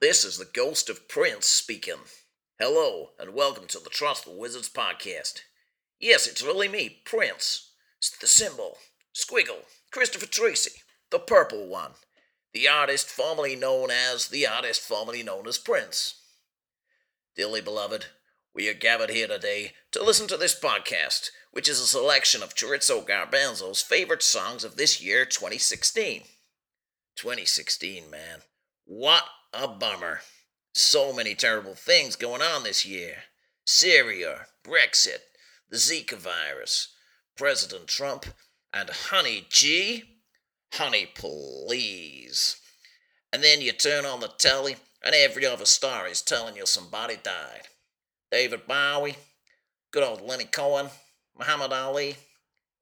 This is the ghost of Prince speaking. Hello, and welcome to the Trust the Wizards podcast. Yes, it's really me, Prince. It's the symbol, Squiggle, Christopher Tracy, the purple one, the artist formerly known as the artist formerly known as Prince. Dearly beloved, we are gathered here today to listen to this podcast, which is a selection of Chorizo Garbanzo's favorite songs of this year, 2016. 2016, man. What a bummer. So many terrible things going on this year Syria, Brexit, the Zika virus, President Trump, and Honey G. Honey, please. And then you turn on the telly, and every other star is telling you somebody died. David Bowie, good old Lenny Cohen, Muhammad Ali,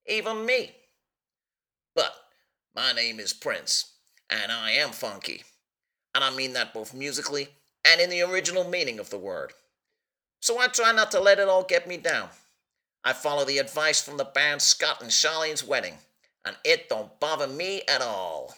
even me. But my name is Prince, and I am funky. And I mean that both musically and in the original meaning of the word. So I try not to let it all get me down. I follow the advice from the band Scott and Charlene's wedding, and it don't bother me at all.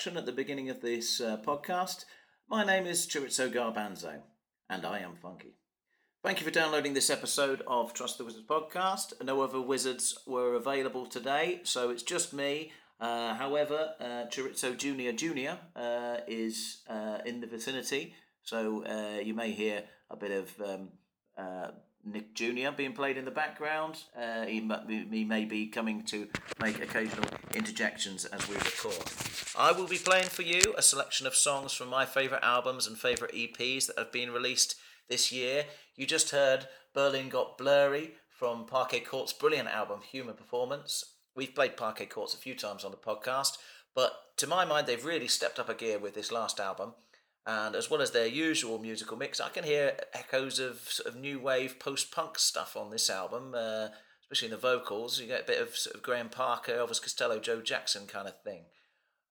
Introduction at the beginning of this uh, podcast. My name is Chorizo Garbanzo, and I am Funky. Thank you for downloading this episode of Trust the Wizards podcast. No other wizards were available today, so it's just me. Uh, however, uh, Junior Junior uh, is uh, in the vicinity, so uh, you may hear a bit of um, uh, Nick Jr. being played in the background. Uh, he, he may be coming to make occasional interjections as we record. I will be playing for you a selection of songs from my favourite albums and favourite EPs that have been released this year. You just heard Berlin Got Blurry from Parquet Court's brilliant album, Human Performance. We've played Parquet Courts a few times on the podcast, but to my mind, they've really stepped up a gear with this last album. And as well as their usual musical mix, I can hear echoes of sort of new wave post punk stuff on this album, uh, especially in the vocals. You get a bit of sort of Graham Parker, Elvis Costello, Joe Jackson kind of thing.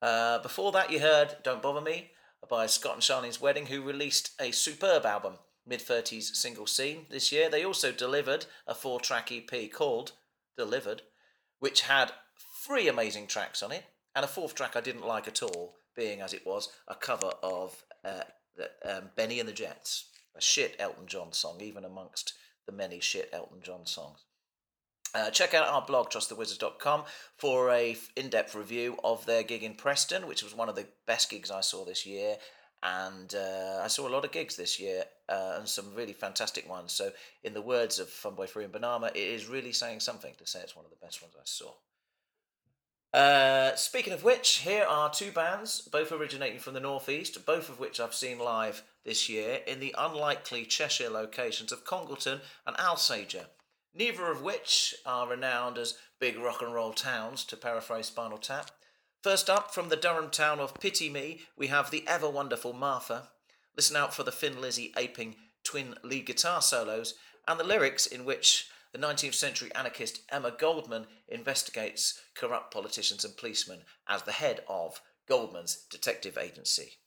Uh, before that, you heard Don't Bother Me by Scott and Charlene's Wedding, who released a superb album, mid 30s single scene, this year. They also delivered a four track EP called Delivered, which had three amazing tracks on it, and a fourth track I didn't like at all, being as it was a cover of uh, um, Benny and the Jets, a shit Elton John song, even amongst the many shit Elton John songs. Uh, check out our blog, trustthewizards.com, for a in-depth review of their gig in Preston, which was one of the best gigs I saw this year. And uh, I saw a lot of gigs this year, uh, and some really fantastic ones. So, in the words of Funboy Free and Bananarama, it is really saying something to say it's one of the best ones I saw. Uh, speaking of which, here are two bands, both originating from the northeast, both of which I've seen live this year in the unlikely Cheshire locations of Congleton and Alsager, neither of which are renowned as big rock and roll towns, to paraphrase Spinal Tap. First up, from the Durham town of Pity Me, we have the ever wonderful Martha. Listen out for the Thin Lizzy aping twin lead guitar solos and the lyrics in which the 19th century anarchist Emma Goldman investigates corrupt politicians and policemen as the head of Goldman's detective agency.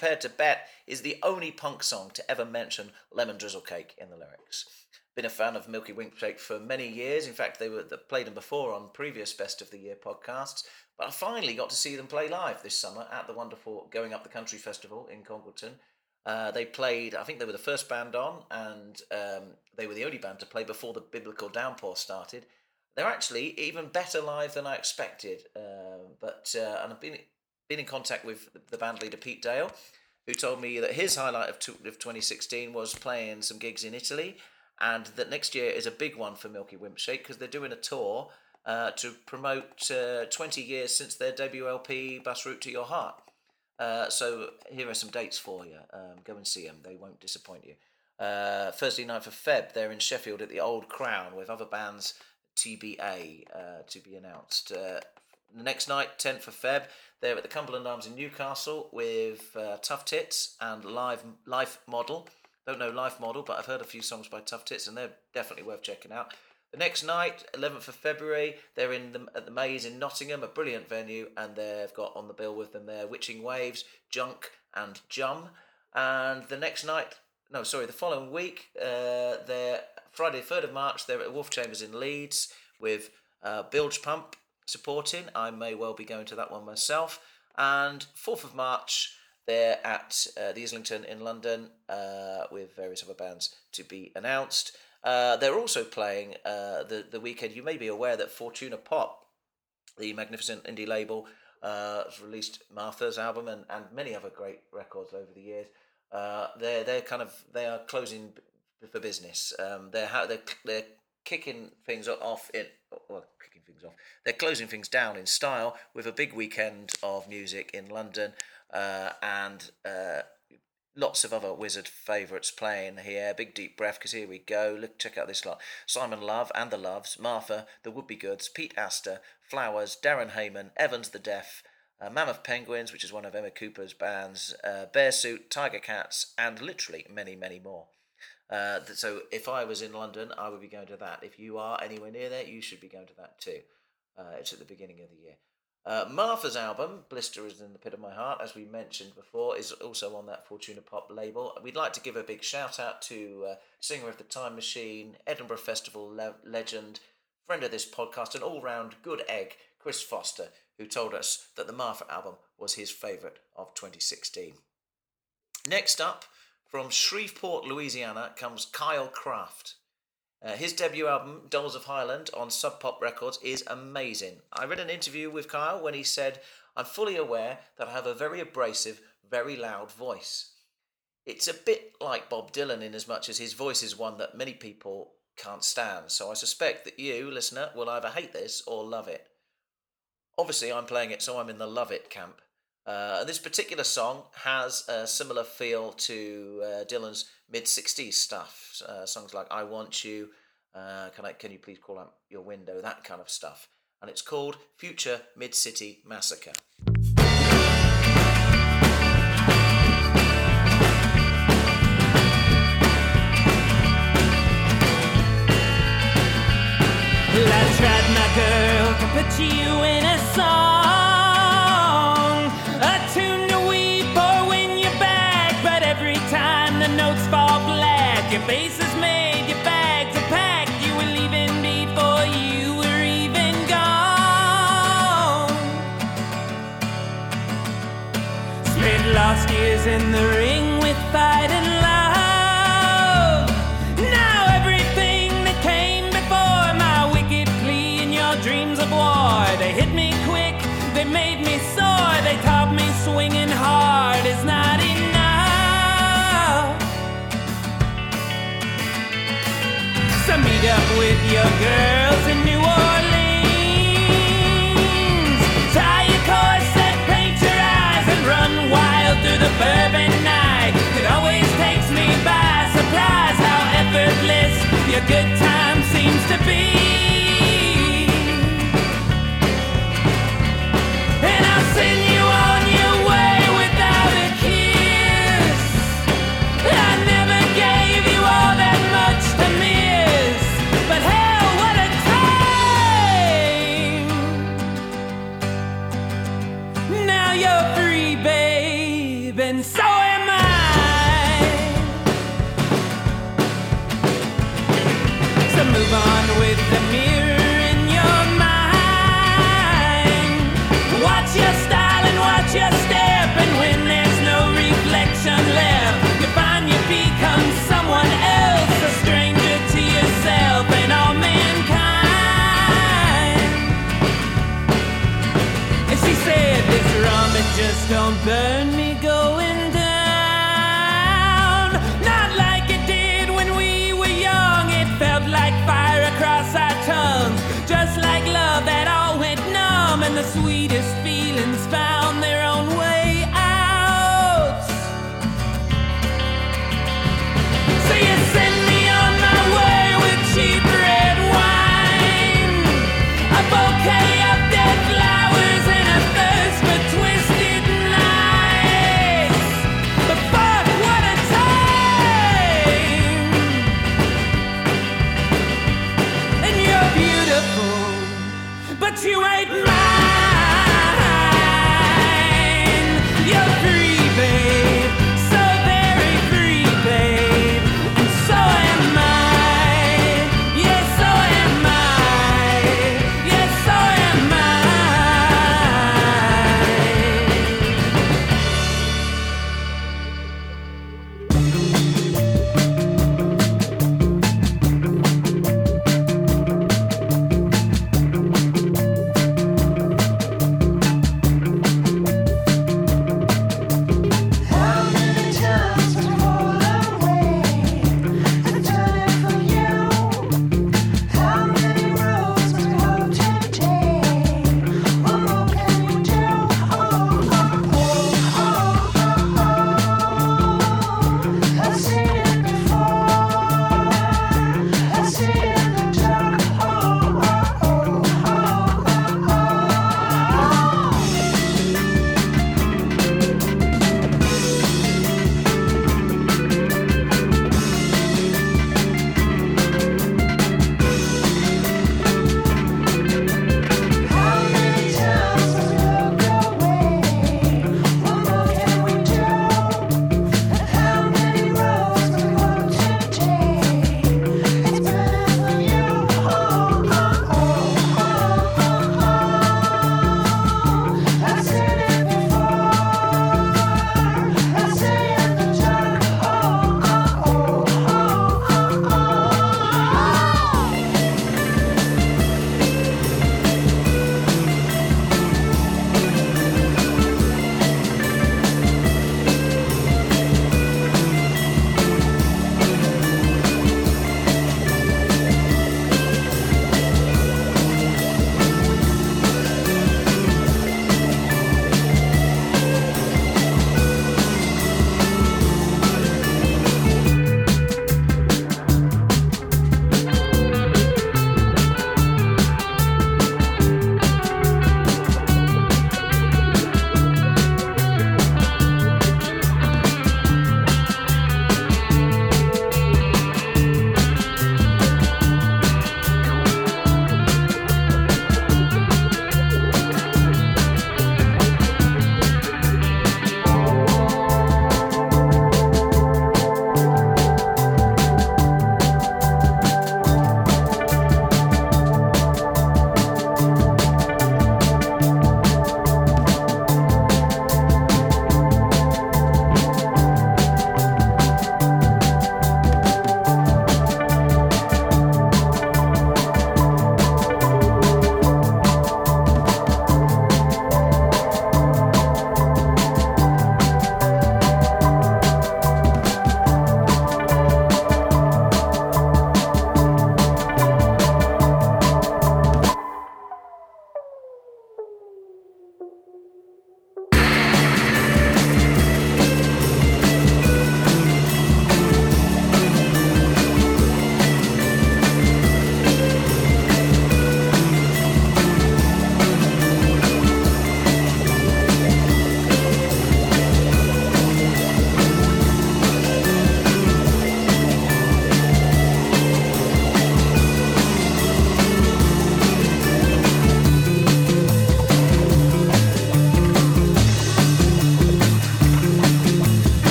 Prepared to bet is the only punk song to ever mention lemon drizzle cake in the lyrics. Been a fan of Milky Wimpshake for many years. In fact, they were they played them before on previous Best of the Year podcasts. But I finally got to see them play live this summer at the wonderful Going Up the Country Festival in Congleton. Uh, they played, I think they were the first band on, and um, they were the only band to play before the biblical downpour started. They're actually even better live than I expected. Uh, but uh, and I've been been in contact with the band leader Pete Dale, who told me that his highlight of, two, of 2016 was playing some gigs in Italy, and that next year is a big one for Milky Wimpshake because they're doing a tour uh, to promote uh, 20 years since their debut LP, Bus Route to Your Heart. Uh, so here are some dates for you. Um, go and see them; they won't disappoint you. Uh, Thursday night for Feb, they're in Sheffield at the Old Crown with other bands TBA uh, to be announced. Uh, the next night, 10th of Feb, they're at the Cumberland Arms in Newcastle with uh, Tough Tits and Live Life Model. Don't know Life Model, but I've heard a few songs by Tough Tits and they're definitely worth checking out. The next night, 11th of February, they're in the, at the Maze in Nottingham, a brilliant venue, and they've got on the bill with them there Witching Waves, Junk, and Jum. And the next night, no, sorry, the following week, uh, they're Friday, 3rd of March, they're at Wharf Chambers in Leeds with uh, Bilge Pump supporting. I may well be going to that one myself. And 4th of March, they're at uh, the Islington in London uh, with various other bands to be announced. Uh, they're also playing uh, the the weekend. You may be aware that Fortuna Pop, the magnificent indie label, uh, has released Martha's album and, and many other great records over the years. Uh, they're they're kind of they are closing b- for business. Um, they're how they're they're kicking things off in well things off. They're closing things down in style with a big weekend of music in London uh, and uh, lots of other Wizard favourites playing here. Big deep breath because here we go. Look, check out this lot: Simon Love and the Loves, Martha, the Would Be Goods, Pete Astor, Flowers, Darren Hayman, Evans the Death. Uh, Mammoth Penguins, which is one of Emma Kupa's bands, uh, Bearsuit, Tiger Cats, and literally many, many more. Uh, so if I was in London, I would be going to that. If you are anywhere near there, you should be going to that too. Uh, it's at the beginning of the year. Uh, Martha's album, Blisters in the Pit of My Heart, as we mentioned before, is also on that Fortuna Pop label. We'd like to give a big shout out to uh, singer of the Time Machine, Edinburgh Festival le- legend, friend of this podcast, and all round good egg, Chris Foster, who told us that the Martha album was his favourite of 2016. Next up, from Shreveport, Louisiana, comes Kyle Craft. Uh, his debut album, Dolls of Highland, on Sub Pop Records, is amazing. I read an interview with Kyle when he said, I'm fully aware that I have a very abrasive, very loud voice. It's a bit like Bob Dylan in as much as his voice is one that many people can't stand, so I suspect that you, listener, will either hate this or love it. Obviously, I'm playing it, so I'm in the love it camp. Uh, this particular song has a similar feel to uh, Dylan's mid '60s stuff. Uh, songs like "I Want You," uh, "Can I? Can you please call out your window?" That kind of stuff. And it's called "Future Mid City Massacre." I tried, my girl, to put you in a song. Lost in the ring with fight and love. Now everything that came before my wicked plea and your dreams of war, they hit me quick, they made me sore, they taught me swinging hard is not enough. So meet up with your girls good time seems to be.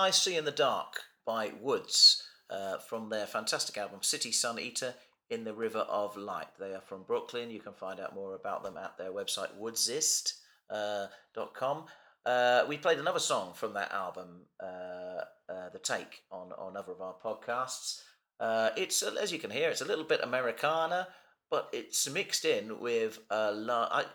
I See in the Dark by Woods. uh, from their fantastic album City Sun Eater in the River of Light. They are from Brooklyn. You can find out more about them at their website woodsist.com. Uh, we played another song from that album, uh, uh, The Take, on, on other of our podcasts. Uh, it's, as you can hear, it's a little bit Americana, but it's mixed in with a lot.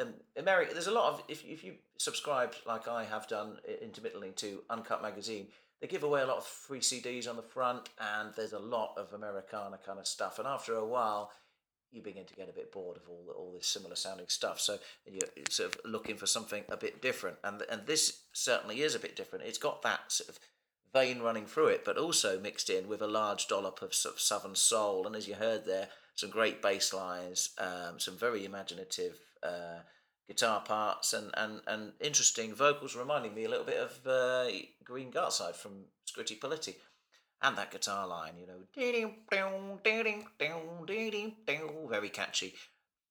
Um, America, there's a lot of if if you subscribe like I have done intermittently to Uncut magazine, they give away a lot of free CDs on the front, and there's a lot of Americana kind of stuff. And after a while, you begin to get a bit bored of all all this similar sounding stuff. So you're sort of looking for something a bit different, and and this certainly is a bit different. It's got that sort of vein running through it, but also mixed in with a large dollop of sort of southern soul. And as you heard there, some great bass lines, um, some very imaginative uh, guitar parts, and, and, and interesting vocals, reminding me a little bit of uh, Green Gartside from Scritti Politti. And that guitar line, you know, very catchy.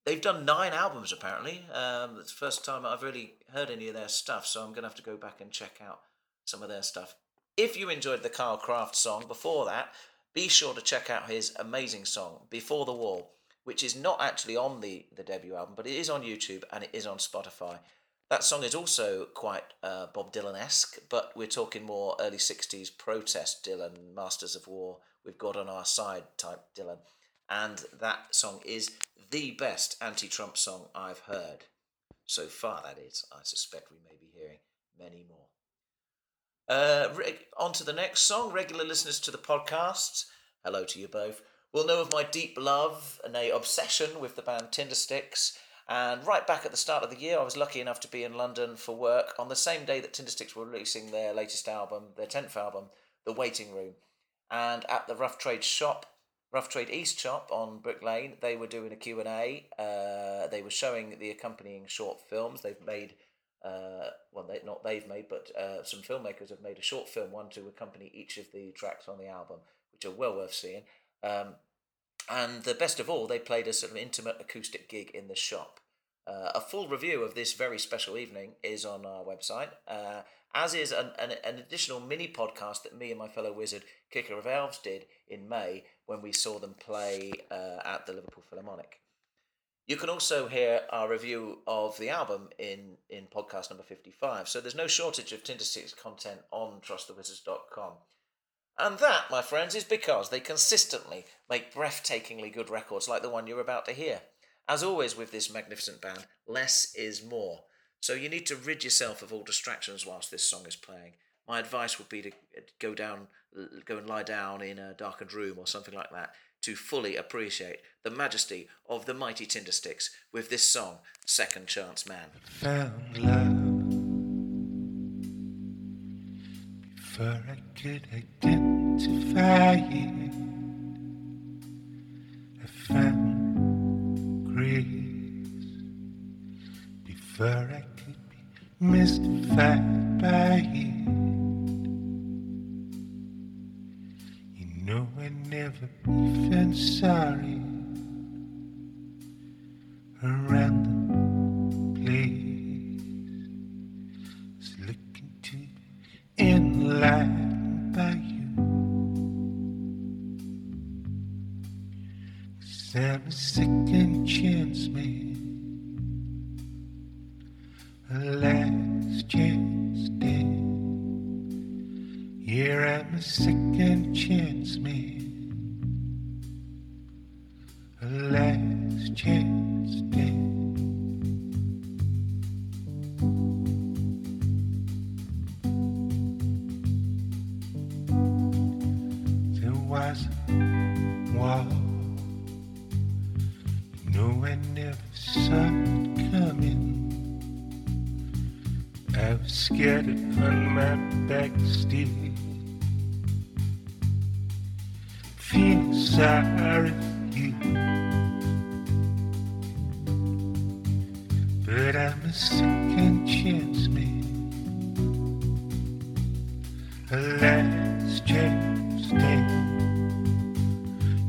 They've done nine albums apparently. Um, it's the first time I've really heard any of their stuff, so I'm going to have to go back and check out some of their stuff. If you enjoyed the Carl Craft song before that, be sure to check out his amazing song, Before the Wall, which is not actually on the, the debut album, but it is on YouTube and it is on Spotify. That song is also quite uh, Bob Dylan esque, but we're talking more early 60s protest Dylan, Masters of War, we've got on our side type Dylan. And that song is the best anti Trump song I've heard. So far, that is. I suspect we may be hearing many more. Uh, on to the next song. Regular listeners to the podcast, hello to you both, will know of my deep love and a obsession with the band Tindersticks. And right back at the start of the year, I was lucky enough to be in London for work on the same day that Tindersticks were releasing their latest album, their 10th album, The Waiting Room. And at the Rough Trade shop, Rough Trade East shop on Brick Lane, they were doing a Q&A. Uh, they were showing the accompanying short films. They've made uh, well, they, not they've made, but uh, some filmmakers have made a short film, one to accompany each of the tracks on the album, which are well worth seeing. Um, and the best of all, they played a sort of intimate acoustic gig in the shop. Uh, a full review of this very special evening is on our website, uh, as is an, an, an additional mini podcast that me and my fellow wizard Kicker of Elves did in May when we saw them play uh, at the Liverpool Philharmonic. You can also hear our review of the album in, in podcast number 55. So there's no shortage of Tindersticks content on trustthewizards.com. And that, my friends, is because they consistently make breathtakingly good records like the one you're about to hear. As always with this magnificent band, less is more. So you need to rid yourself of all distractions whilst this song is playing. My advice would be to uh, go down, go and lie down in a darkened room or something like that to fully appreciate the majesty of the mighty Tindersticks with this song, Second Chance Man. Before I could identify it. I found grace before I could be mystified by it. You know I never even sorry around the last stand.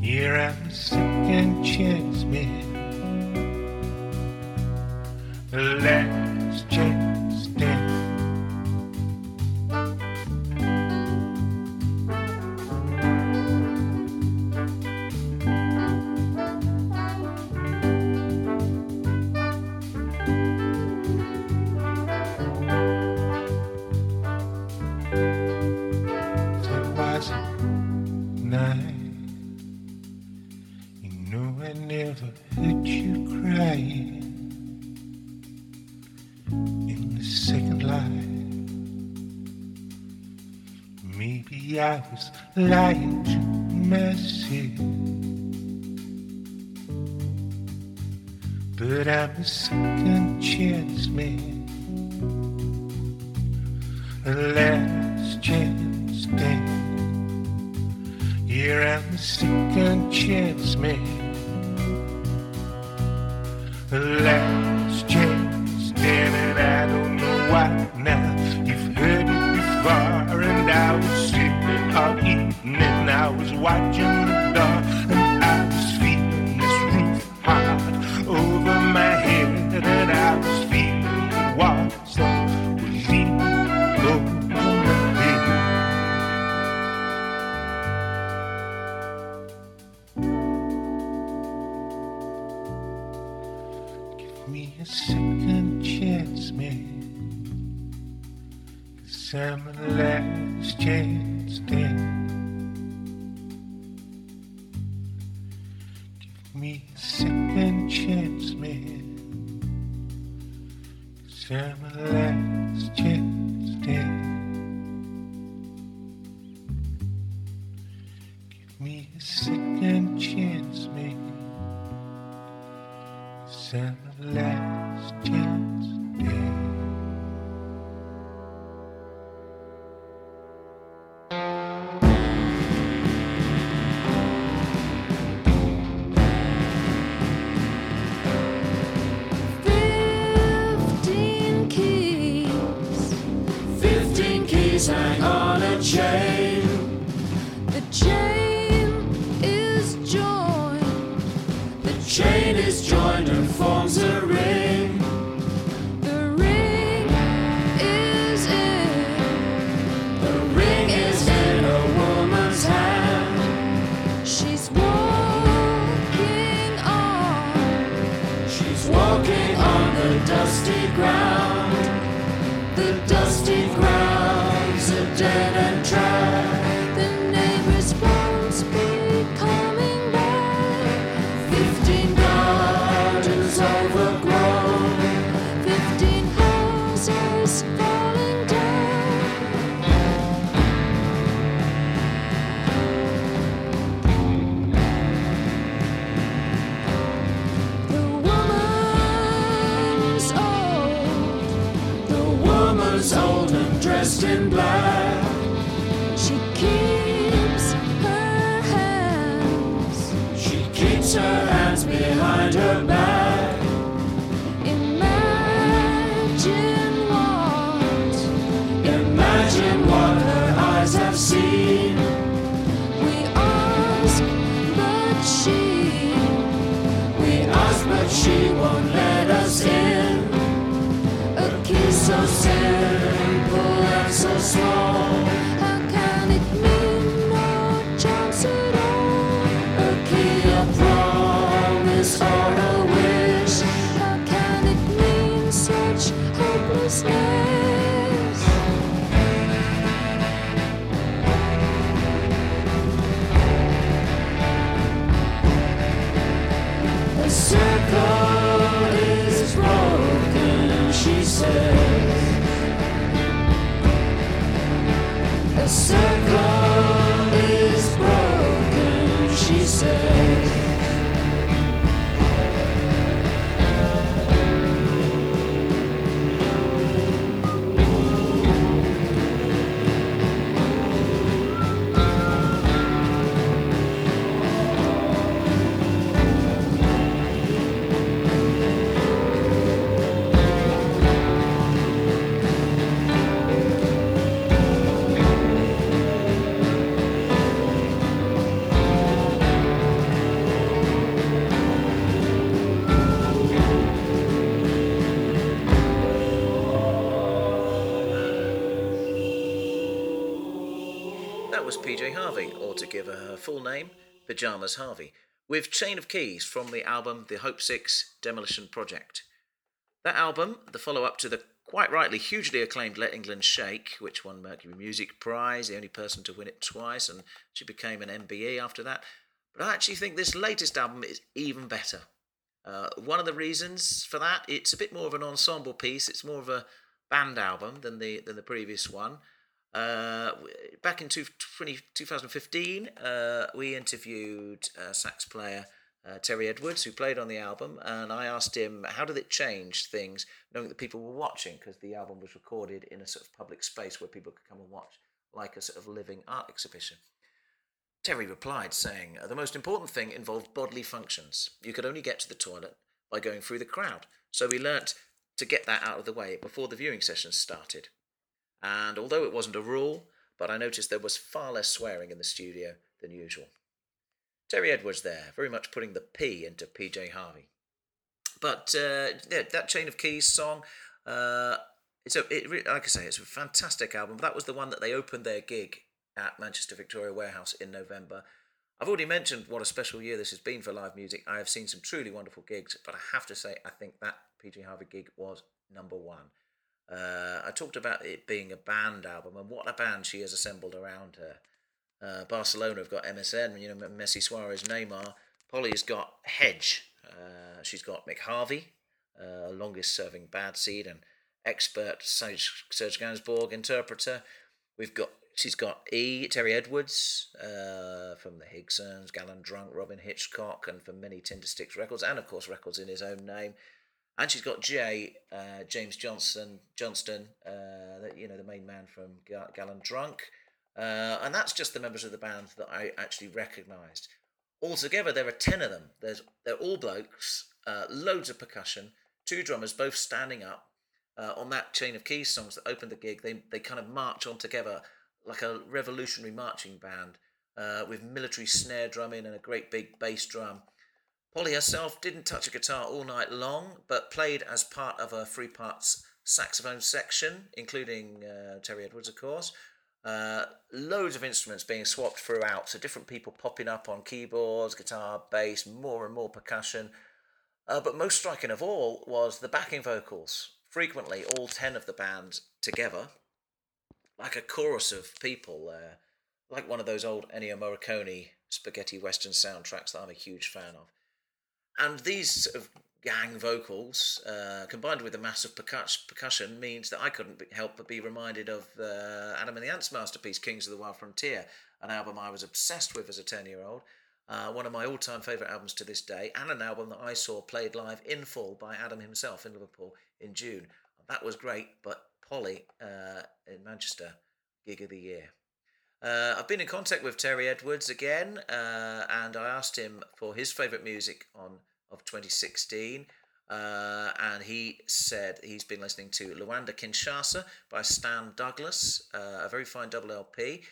Here I'm second chance man. A last chance light mercy But I'm a second chance man, a last chance thing. Yeah, I'm a second chance man, a last. watching circle is broken, she said. full name, Pajamas Harvey, with Chain of Keys from the album The Hope Six Demolition Project. That album, the follow up to the quite rightly hugely acclaimed Let England Shake, which won Mercury Music Prize, the only person to win it twice, and she became an MBE after that. But I actually think this latest album is even better. Uh, one of the reasons for that, it's a bit more of an ensemble piece. It's more of a band album than the than the previous one. Uh, back in two, 20, 2015, uh, we interviewed uh, sax player uh, Terry Edwards, who played on the album, and I asked him how did it change things, knowing that people were watching because the album was recorded in a sort of public space where people could come and watch, like a sort of living art exhibition. Terry replied, saying, The most important thing involved bodily functions. You could only get to the toilet by going through the crowd. So we learnt to get that out of the way before the viewing sessions started. And although it wasn't a rule, but I noticed there was far less swearing in the studio than usual. Terry Edwards there, very much putting the P into PJ Harvey. But uh, that Chain of Keys song, uh, it's a, it, like I say, it's a fantastic album. That was the one that they opened their gig at Manchester Victoria Warehouse in November. I've already mentioned what a special year this has been for live music. I have seen some truly wonderful gigs, but I have to say, I think that PJ Harvey gig was number one. Uh, I talked about it being a band album, and what a band she has assembled around her. Uh, Barcelona have got MSN, you know, Messi, Suarez, Neymar. Polly's got Hedge. Uh, she's got Mick Harvey, uh, longest serving bad seed and expert Serge, Gainsbourg interpreter. We've got she's got E Terry Edwards uh, from the Higsons, Gallon Drunk, Robyn Hitchcock, and from many Tindersticks records, and of course records in his own name. And she's got Jay uh, James Johnson Johnston, uh, you know the main man from Ga- Gallon Drunk, uh, and that's just the members of the band that I actually recognised. Altogether, there are ten of them. There's they're all blokes, uh, loads of percussion, two drummers, both standing up. Uh, on that chain of keys songs that opened the gig, they they kind of march on together like a revolutionary marching band uh, with military snare drumming and a great big bass drum. Polly herself didn't touch a guitar all night long, but played as part of a three parts saxophone section, including uh, Terry Edwards, of course. Uh, loads of instruments being swapped throughout, so different people popping up on keyboards, guitar, bass, more and more percussion. Uh, but most striking of all was the backing vocals. Frequently, all 10 of the band together, like a chorus of people, uh, like one of those old Ennio Morricone spaghetti western soundtracks that I'm a huge fan of. And these sort of gang vocals, uh, combined with the massive percuss- percussion, means that I couldn't help but be reminded of uh, Adam and the Ants' masterpiece, Kings of the Wild Frontier, an album I was obsessed with as a 10 year old. Uh, one of my all time favourite albums to this day, and an album that I saw played live in full by Adam himself in Liverpool in June. That was great, but Polly uh, in Manchester, gig of the year. Uh, I've been in contact with Terry Edwards again, uh, and I asked him for his favourite music on of 2016. Uh, and he said he's been listening to Luanda Kinshasa by Stan Douglas, uh, a very fine double LP.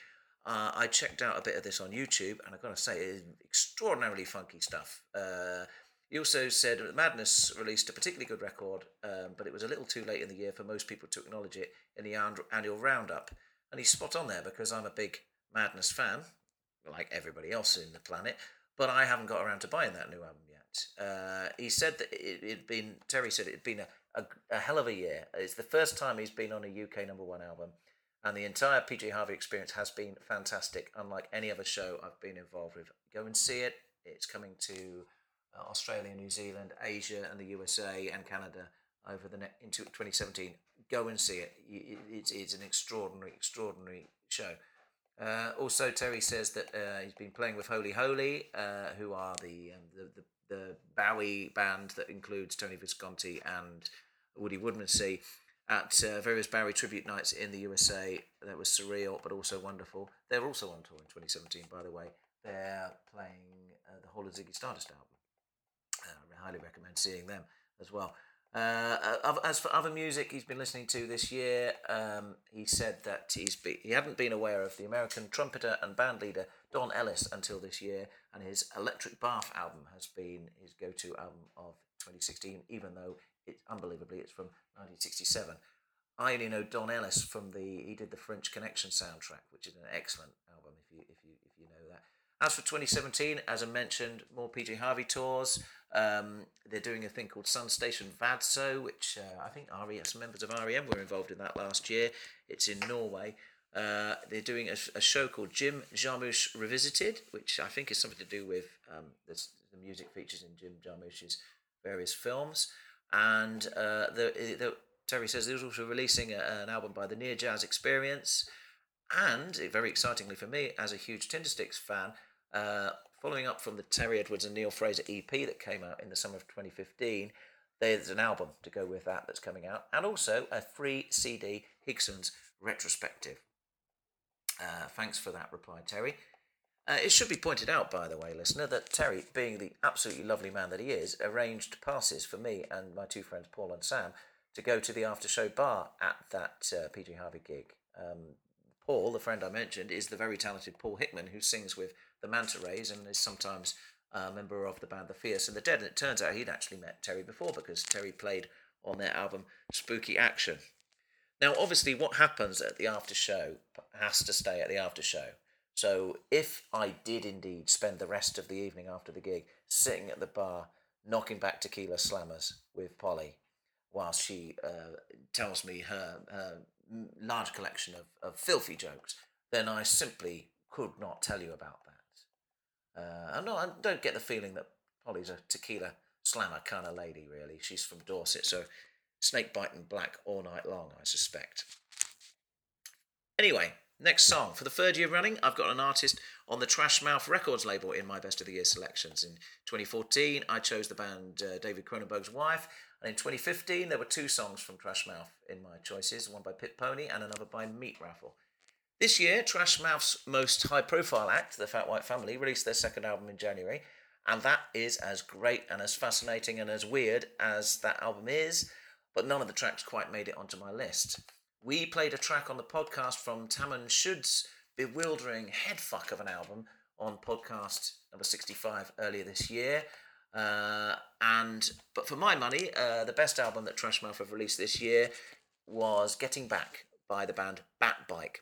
Uh, I checked out a bit of this on YouTube, and I've got to say, it is extraordinarily funky stuff. Uh, he also said Madness released a particularly good record, um, but it was a little too late in the year for most people to acknowledge it in the annual roundup. And he's spot on there because I'm a big Madness fan, like everybody else in the planet, but I haven't got around to buying that new album yet. Uh, he said that it had been, Terry said it had been a, a, a hell of a year. It's the first time he's been on a UK number one album, and the entire PJ Harvey experience has been fantastic, unlike any other show I've been involved with. Go and see it. It's coming to uh, Australia, New Zealand, Asia, and the USA and Canada over the ne- into 2017. Go and see it. It's, it's an extraordinary, extraordinary show. Uh, also, Terry says that uh, he's been playing with Holy Holy, uh, who are the, um, the the the Bowie band that includes Tony Visconti and Woody Woodmansey at uh, various Bowie tribute nights in the USA. That was surreal, but also wonderful. They're also on tour in 2017, by the way. They're playing uh, the whole of Ziggy Stardust album. Uh, I highly recommend seeing them as well. Uh, uh, as for other music he's been listening to this year, um, he said that he's be, he hadn't been aware of the American trumpeter and band leader Don Ellis until this year, and his Electric Bath album has been his go-to album of 2016, even though it unbelievably it's from 1967. I only know Don Ellis from the he did the French Connection soundtrack, which is an excellent album if you if you if you know that. As for 2017, as I mentioned, more PJ Harvey tours. Um, they're doing a thing called Sun Station Vadso, which uh, I think some members of REM were involved in that last year. It's in Norway. Uh, they're doing a, a show called Jim Jarmusch Revisited, which I think is something to do with um, the, the music features in Jim Jarmusch's various films. And uh, the, the, Terry says there's also releasing a, an album by the Near Jazz Experience. And eh, very excitingly for me, as a huge Tindersticks fan, uh, following up from the Terry Edwards and Neil Fraser EP that came out in the summer of 2015, there's an album to go with that that's coming out, and also a free CD Higson's retrospective. Uh, thanks for that reply, Terry. Uh, it should be pointed out, by the way, listener, that Terry, being the absolutely lovely man that he is, arranged passes for me and my two friends Paul and Sam to go to the after show bar at that uh, Harvey gig. Um, Paul, the friend I mentioned, is the very talented Paul Hickman, who sings with the Manta Rays and is sometimes a member of the band The Fierce and the Dead. And it turns out he'd actually met Terry before because Terry played on their album Spooky Action. Now, obviously, what happens at the after show has to stay at the after show. So, if I did indeed spend the rest of the evening after the gig sitting at the bar, knocking back tequila slammers with Polly, whilst she uh, tells me her, her large collection of, of filthy jokes, then I simply could not tell you about. Uh, I'm not, I don't get the feeling that Polly's a tequila slammer kind of lady, really. She's from Dorset, so snake biting black all night long, I suspect. Anyway, next song. For the third year running, I've got an artist on the Trash Mouth Records label in my Best of the Year selections. In 2014, I chose the band uh, David Cronenberg's Wife, and in 2015, there were two songs from Trash Mouth in my choices one by Pit Pony and another by Meat Raffle. This year, Trash Mouth's most high profile act, the Fat White Family, released their second album in January, and that is as great and as fascinating and as weird as that album is, but none of the tracks quite made it onto my list. We played a track on the podcast from Taman Shud's bewildering headfuck of an album on podcast number 65 earlier this year. Uh, and but for my money, uh, the best album that Trashmouth have released this year was Getting Back by the band Bat Bike.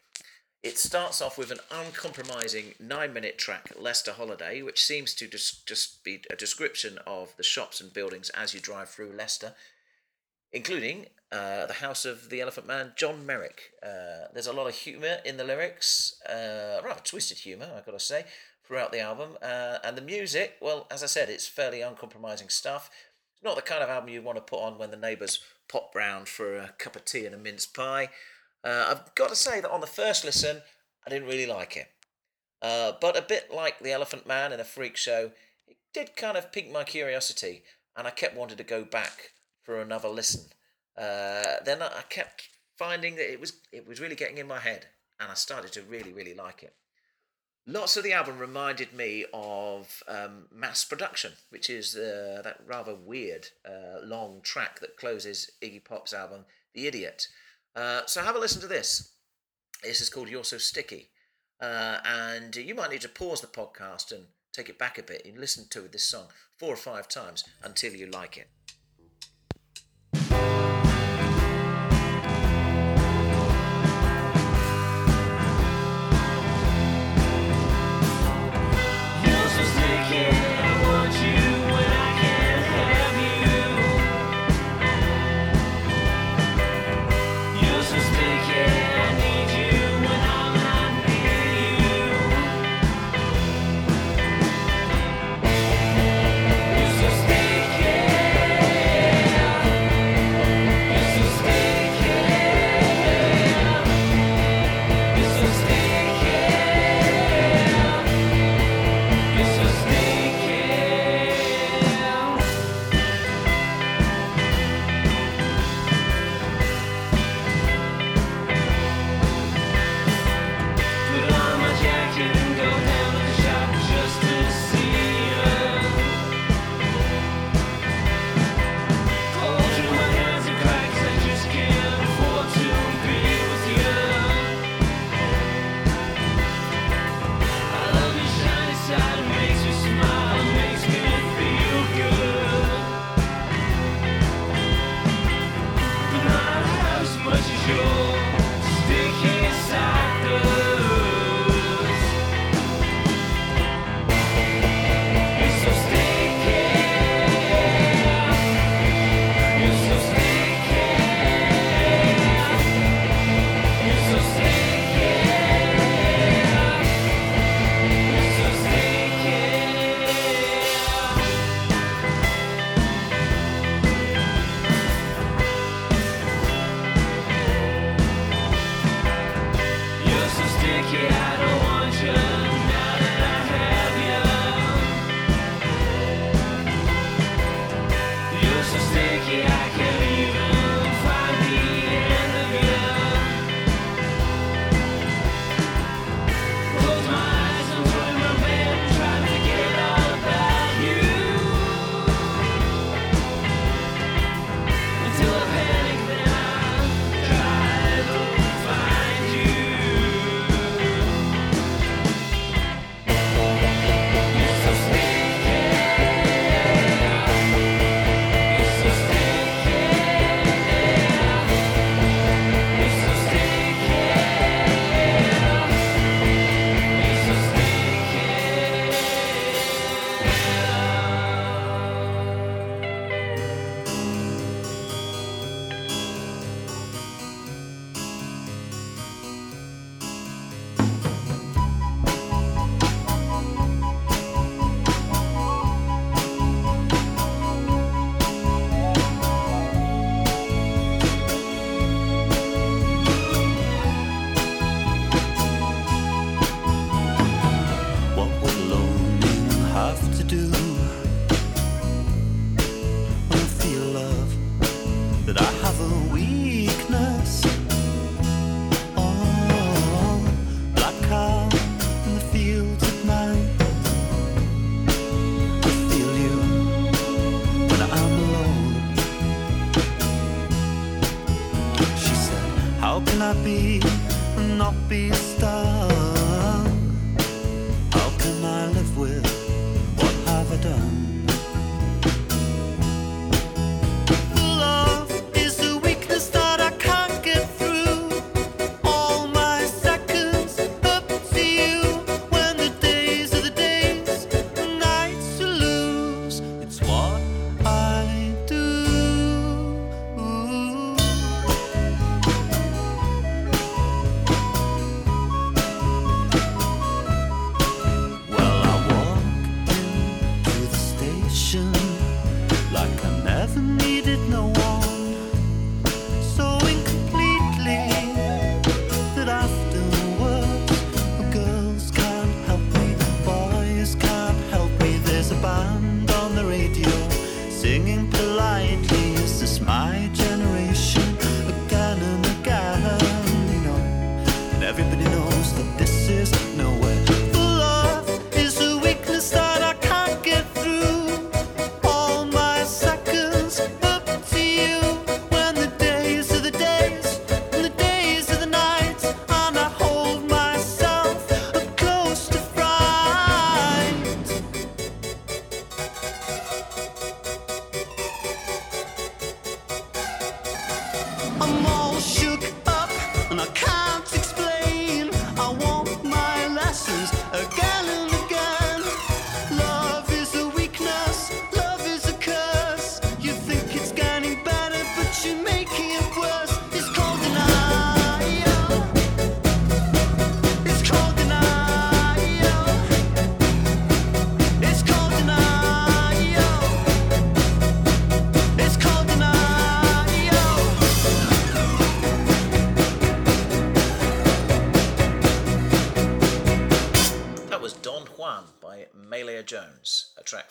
It starts off with an uncompromising nine minute track, Leicester Holiday, which seems to just, just be a description of the shops and buildings as you drive through Leicester, including uh, the house of the Elephant Man, John Merrick. Uh, there's a lot of humour in the lyrics, uh, rather twisted humour, I've got to say, throughout the album. Uh, and the music, well, as I said, it's fairly uncompromising stuff. It's not the kind of album you want to put on when the neighbours pop round for a cup of tea and a mince pie. Uh, I've got to say that on the first listen, I didn't really like it. Uh, but a bit like The Elephant Man in a freak show, it did kind of pique my curiosity, and I kept wanting to go back for another listen. Uh, then I kept finding that it was it was really getting in my head, and I started to really really like it. Lots of the album reminded me of um, Mass Production, which is uh, that rather weird uh, long track that closes Iggy Pop's album The Idiot. Uh, so have a listen to this. This is called You're So Sticky. Uh, and you might need to pause the podcast and take it back a bit and listen to this song four or five times until you like it.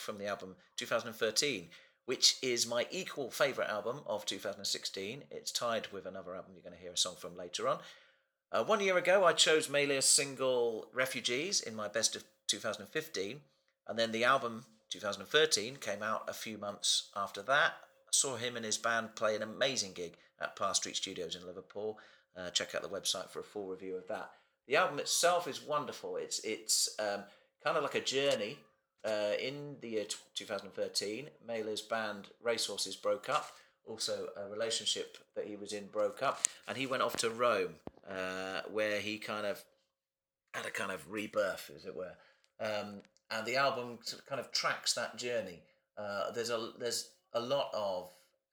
From the album 2013, which is my equal favourite album of 2016. It's tied with another album you're going to hear a song from later on. Uh, one year ago, I chose Meilyr's single Refugees in my best of 2015, and then the album 2013 came out a few months after that. I saw him and his band play an amazing gig at Parr Street Studios in Liverpool. Uh, check out the website for a full review of that. The album itself is wonderful. It's it's um, kind of like a journey. Uh, in the year t- 2013, Meilyr's band Racehorses broke up. Also, a relationship that he was in broke up, and he went off to Rome, uh, where he kind of had a kind of rebirth, as it were. Um, and the album kind of tracks that journey. Uh, there's a there's a lot of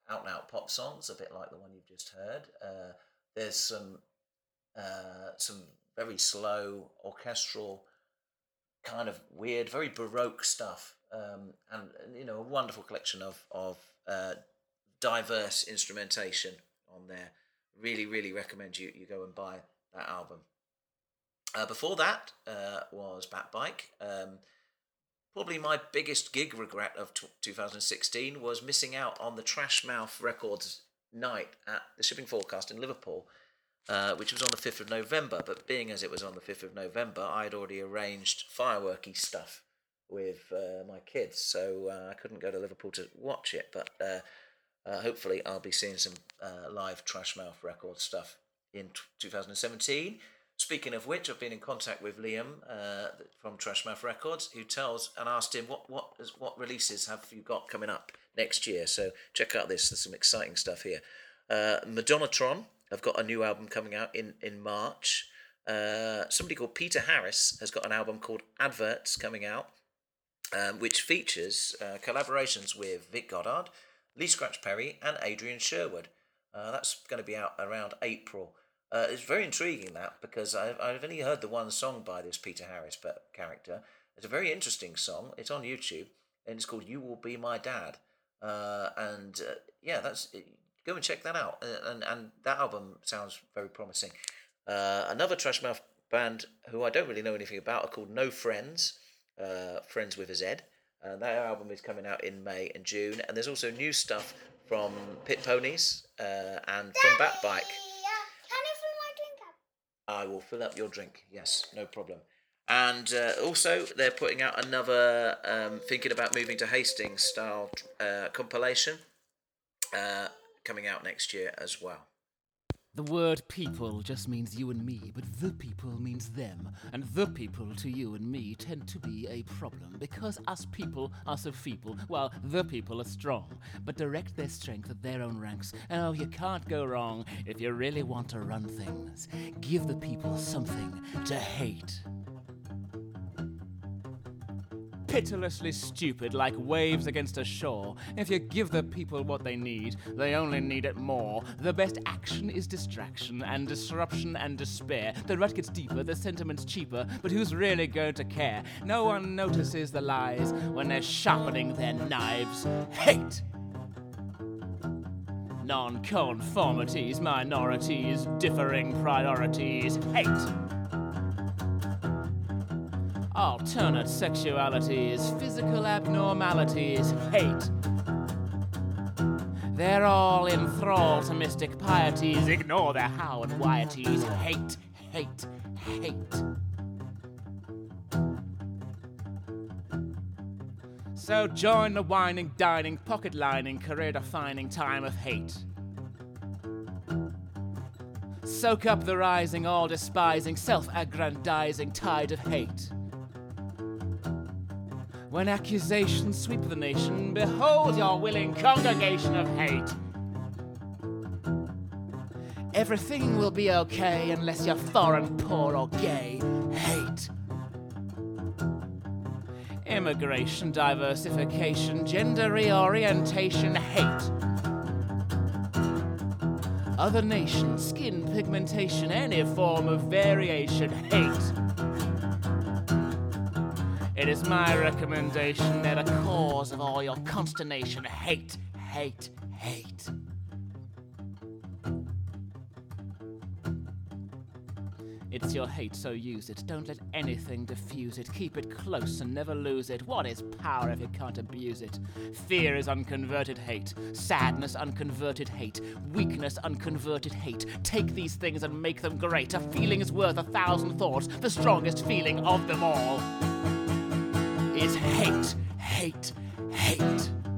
out and out pop songs, a bit like the one you've just heard. Uh, there's some uh, some very slow orchestral kind of weird, very baroque stuff, um, and you know a wonderful collection of of uh, diverse instrumentation on there. Really, really recommend you you go and buy that album. Uh, before that uh, was Bat Bike. Um, probably my biggest gig regret of t- 2016 was missing out on the Trash Mouth Records night at the Shipping Forecast in Liverpool, uh, which was on the 5th of November. But being as it was on the 5th of November, I'd already arranged fireworky stuff with uh, my kids, so uh, I couldn't go to Liverpool to watch it. But uh, uh, hopefully, I'll be seeing some uh, live Trash Mouth Records stuff in t- 2017. Speaking of which, I've been in contact with Liam from Trashmouth Records, who tells and asked him what what is- what releases have you got coming up next year. So check out this. There's some exciting stuff here. Uh, Madonnatron have got a new album coming out in in March. Uh, somebody called Peter Harris has got an album called Adverts coming out, um, which features uh, collaborations with Vic Godard, Lee Scratch Perry, and Adrian Sherwood. Uh, that's going to be out around April. Uh, it's very intriguing that because I've, I've only heard the one song by this Peter Harris character. It's a very interesting song. It's on YouTube and it's called "You Will Be My Dad." Uh, and uh, yeah, that's go and check that out. Uh, and and that album sounds very promising. Uh, another trash mouth band who I don't really know anything about are called No Friends, uh, Friends with a Z. And that album is coming out in May and June. And there's also new stuff from Pit Ponies uh, and from Bat Bike. Can I will fill up your drink. Yes, no problem. And uh, also, they're putting out another um, thinking about moving to Hastings style uh, compilation uh, coming out next year as well. The word people just means you and me, but the people means them. And the people to you and me tend to be a problem because us people are so feeble, while the people are strong, but direct their strength at their own ranks. Oh, you can't go wrong if you really want to run things. Give the people something to hate. Pitilessly stupid like waves against a shore. If you give the people what they need, they only need it more. The best action is distraction and disruption and despair. The rut gets deeper, the sentiment's cheaper, but who's really going to care? No one notices the lies when they're sharpening their knives. Hate! Non-conformities, minorities, differing priorities. Hate! Alternate sexualities, physical abnormalities, hate. They're all enthralled to mystic pieties, ignore their how and whyeties, hate, hate, hate. So join the whining, dining, pocket lining, career defining time of hate. Soak up the rising, all despising, self aggrandizing tide of hate. When accusations sweep the nation, behold your willing congregation of hate. Everything will be okay unless you're foreign, poor, or gay. Hate. Immigration, diversification, gender reorientation, hate. Other nations, skin pigmentation, any form of variation, hate. It is my recommendation that a cause of all your consternation, hate, hate, hate. It's your hate, so use it. Don't let anything diffuse it. Keep it close and never lose it. What is power if you can't abuse it? Fear is unconverted hate. Sadness, unconverted hate. Weakness, unconverted hate. Take these things and make them great. A feeling is worth a thousand thoughts. The strongest feeling of them all is hate, hate, hate.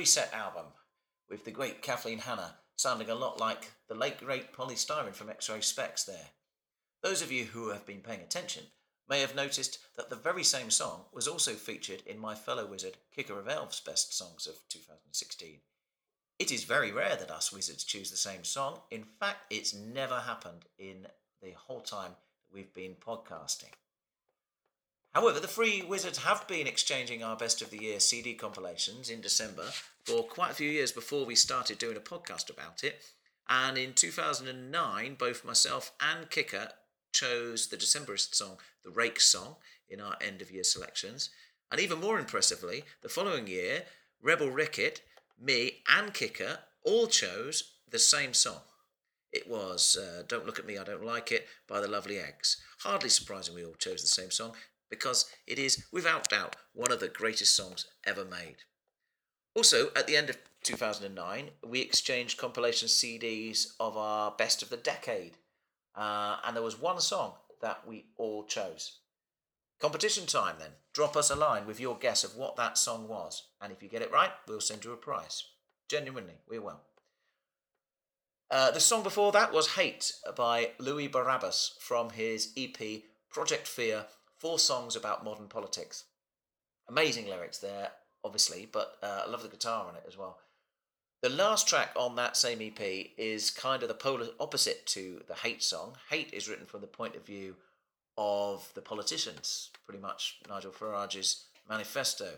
Reset album with the great Kathleen Hanna sounding a lot like the late great Poly Styrene from X-Ray Spex there. Those of you who have been paying attention may have noticed that the very same song was also featured in my fellow wizard Kicker of Elves Best Songs of 2016. It is very rare that us wizards choose the same song. In fact, it's never happened in the whole time that we've been podcasting. However, the Free Wizards have been exchanging our Best of the Year CD compilations in December for quite a few years before we started doing a podcast about it. And in 2009, both myself and Kicker chose the Decemberist song, the Rake song, in our end of year selections. And even more impressively, the following year, Rebel Ricket, me, and Kicker all chose the same song. It was uh, Don't Look at Me, I Don't Like It by the Lovely Eggs. Hardly surprising we all chose the same song because it is, without doubt, one of the greatest songs ever made. Also, at the end of 2009, we exchanged compilation CDs of our best of the decade. Uh, and there was one song that we all chose. Competition time then. Drop us a line with your guess of what that song was. And if you get it right, we'll send you a prize. Genuinely, we will. Uh, the song before that was Hate by Louis Barabbas from his EP Project Fear Four Songs About Modern Politics. Amazing lyrics there, obviously, but uh, I love the guitar on it as well. The last track on that same EP is kind of the polar opposite to the Hate song. Hate is written from the point of view of the politicians, pretty much Nigel Farage's manifesto.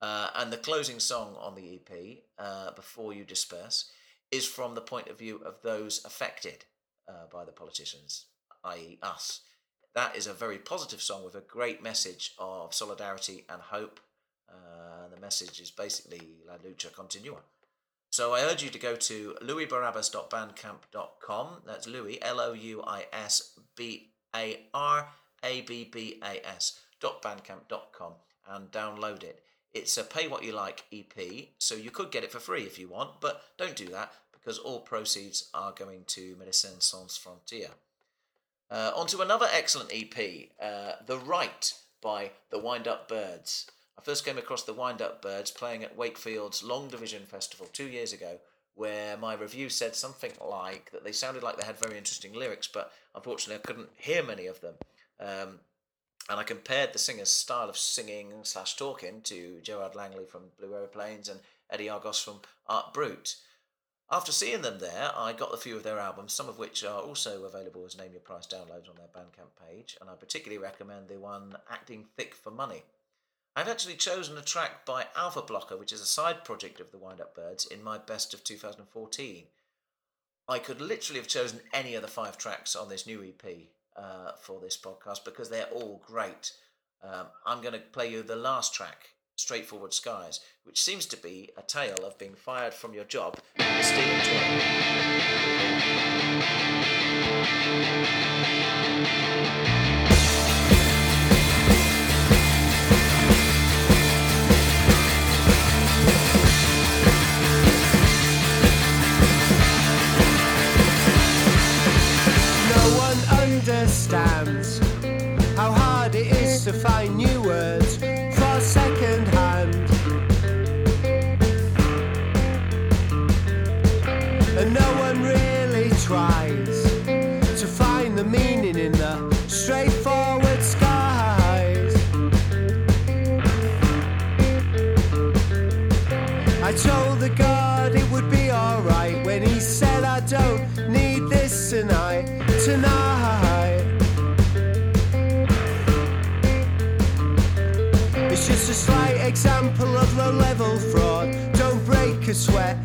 Uh, and the closing song on the EP, uh, Before You Disperse, is from the point of view of those affected uh, by the politicians, i.e., us. That is a very positive song with a great message of solidarity and hope. Uh, the message is basically La Lucha Continua. So I urge you to go to louisbarabbas.bandcamp.com. That's Louis, L O U I S B A R A B B A S dot bandcamp.com and download it. It's a pay what you like EP, so you could get it for free if you want, but don't do that because all proceeds are going to Médecins Sans Frontières. Uh, on to another excellent EP, uh, The Right by the Wind Up Birds. I first came across the Wind Up Birds playing at Wakefield's Long Division Festival two years ago, where my review said something like that they sounded like they had very interesting lyrics, but unfortunately I couldn't hear many of them. Um, and I compared the singer's style of singing slash talking to Gerard Langley from Blue Aeroplanes and Eddie Argos from Art Brut. After seeing them there, I got a few of their albums, some of which are also available as Name Your Price downloads on their Bandcamp page, and I particularly recommend the one Acting Thick for Money. I've actually chosen a track by Alpha Blocker, which is a side project of the Wind Up Birds, in my best of 2014. I could literally have chosen any of the five tracks on this new EP uh, for this podcast because they're all great. Um, I'm going to play you the last track, Straightforward Skies, which seems to be a tale of being fired from your job in the steel Don't sweat,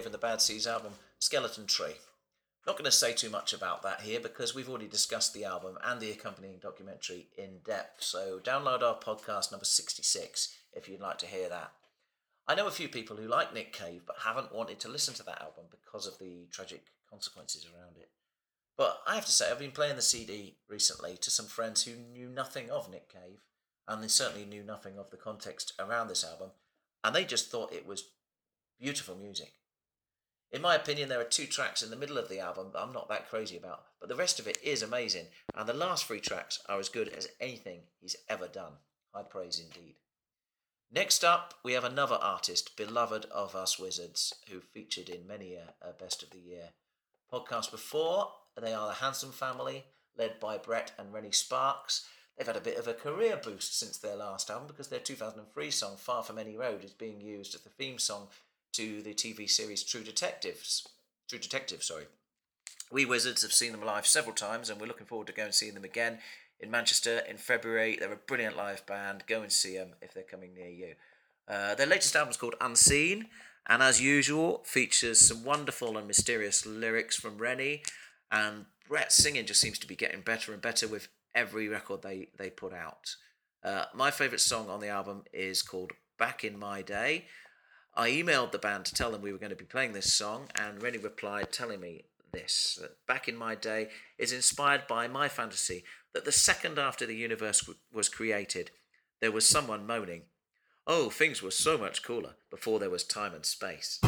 Cave and the Bad Seeds album, Skeleton Tree. Not going to say too much about that here because we've already discussed the album and the accompanying documentary in depth. So download our podcast number 66 if you'd like to hear that. I know a few people who like Nick Cave but haven't wanted to listen to that album because of the tragic consequences around it. But I have to say, I've been playing the CD recently to some friends who knew nothing of Nick Cave, and they certainly knew nothing of the context around this album, and they just thought it was beautiful music. In my opinion, there are two tracks in the middle of the album that I'm not that crazy about, but the rest of it is amazing, and the last three tracks are as good as anything he's ever done. High praise indeed. Next up, we have another artist, beloved of us wizards, who featured in many a, a Best of the Year podcast before. They are the Handsome Family, led by Brett and Rennie Sparks. They've had a bit of a career boost since their last album because their 2003 song Far From Any Road is being used as the theme song to the TV series True Detectives. True Detective, sorry. We Wizards have seen them live several times and we're looking forward to going and seeing them again in Manchester in February. They're a brilliant live band. Go and see them if they're coming near you. Uh, their latest album is called Unseen and, as usual, features some wonderful and mysterious lyrics from Rennie. And Brett's singing just seems to be getting better and better with every record they, they put out. Uh, my favourite song on the album is called Back in My Day. I emailed the band to tell them we were going to be playing this song, and Rennie replied telling me this that Back in My Day is inspired by my fantasy that the second after the universe was created, there was someone moaning, Oh, things were so much cooler before there was time and space.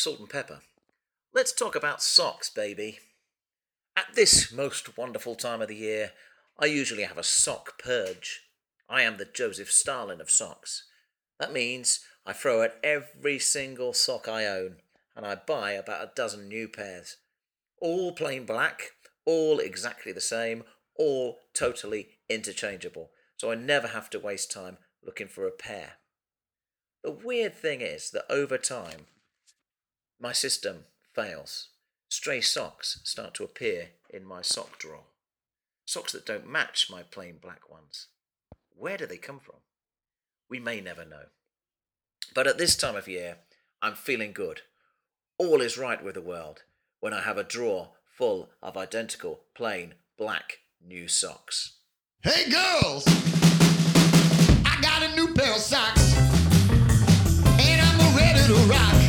Salt and Pepper, let's talk about socks, baby. At this most wonderful time of the year, I usually have a sock purge. I am the Joseph Stalin of socks. That means I throw out every single sock I own, and I buy about a dozen new pairs. All plain black, all exactly the same, all totally interchangeable, so I never have to waste time looking for a pair. The weird thing is that over time, my system fails. Stray socks start to appear in my sock drawer. Socks that don't match my plain black ones. Where do they come from? We may never know. But at this time of year, I'm feeling good. All is right with the world when I have a drawer full of identical, plain, black, new socks. Hey girls, I got a new pair of socks, and I'm ready to rock.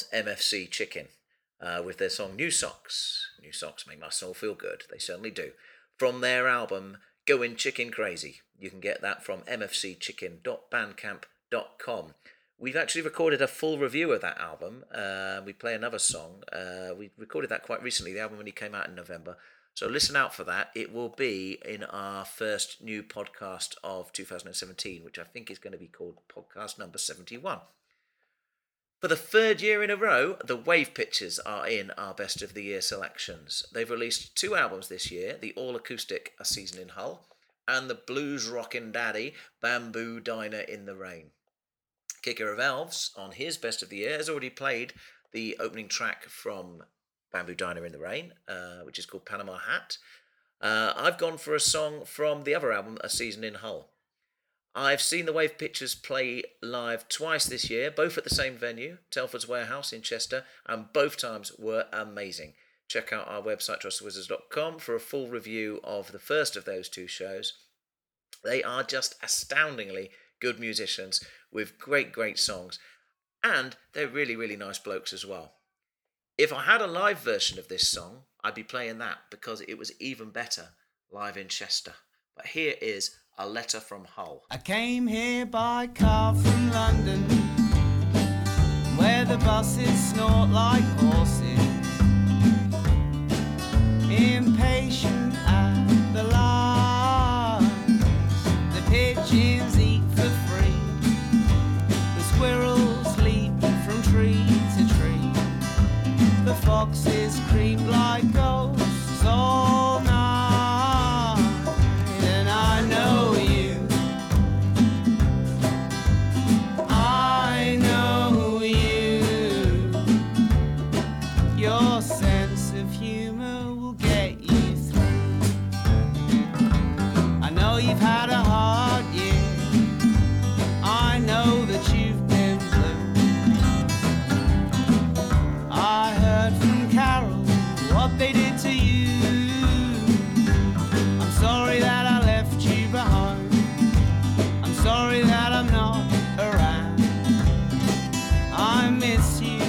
Was MFC Chicken uh, with their song New Socks. New Socks make my soul feel good. They certainly do. From their album Going Chicken Crazy. You can get that from mfcchicken.bandcamp.com. We've actually recorded a full review of that album. Uh, we play another song. Uh, we recorded that quite recently. The album only came out in November. So listen out for that. It will be in our first new podcast of 2017, which I think is going to be called podcast number 71. For the third year in a row, the Wave Pictures are in our Best of the Year selections. They've released two albums this year the All Acoustic A Season in Hull and the Blues Rockin' Daddy Bamboo Diner in the Rain. Kicker of Elves, on his Best of the Year, has already played the opening track from Bamboo Diner in the Rain, uh, which is called Panama Hat. Uh, I've gone for a song from the other album, A Season in Hull. I've seen the Wave Pictures play live twice this year, both at the same venue, Telford's Warehouse in Chester, and both times were amazing. Check out our website, trustwizards.com, for a full review of the first of those two shows. They are just astoundingly good musicians with great, great songs, and they're really, really nice blokes as well. If I had a live version of this song, I'd be playing that because it was even better live in Chester. But here is a letter from Hull. I came here by car from London, where the buses snort like horses. Impatient at the lines, the pigeons eat for free. The squirrels leap from tree to tree. The foxes see